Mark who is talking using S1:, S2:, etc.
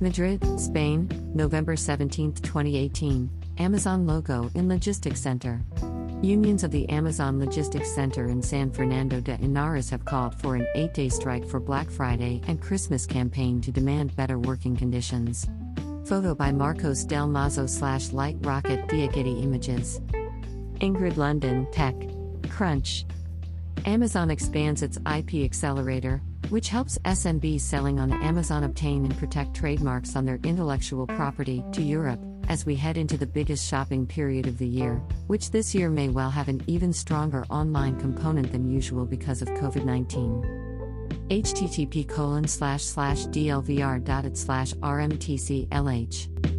S1: Madrid, Spain, November 17, 2018. Amazon logo in Logistics Center. Unions of the Amazon Logistics Center in San Fernando de Henares have called for an eight day strike for Black Friday and Christmas campaign to demand better working conditions. Photo by Marcos Del Mazo slash Light Rocket via Getty Images. Ingrid Lunden, Tech. Crunch. Amazon expands its IP accelerator, which helps SMBs selling on Amazon obtain and protect trademarks on their intellectual property, to Europe, as we head into the biggest shopping period of the year, which this year may well have an even stronger online component than usual because of COVID 19 http colon slash slash dlvr.it slash rmtclh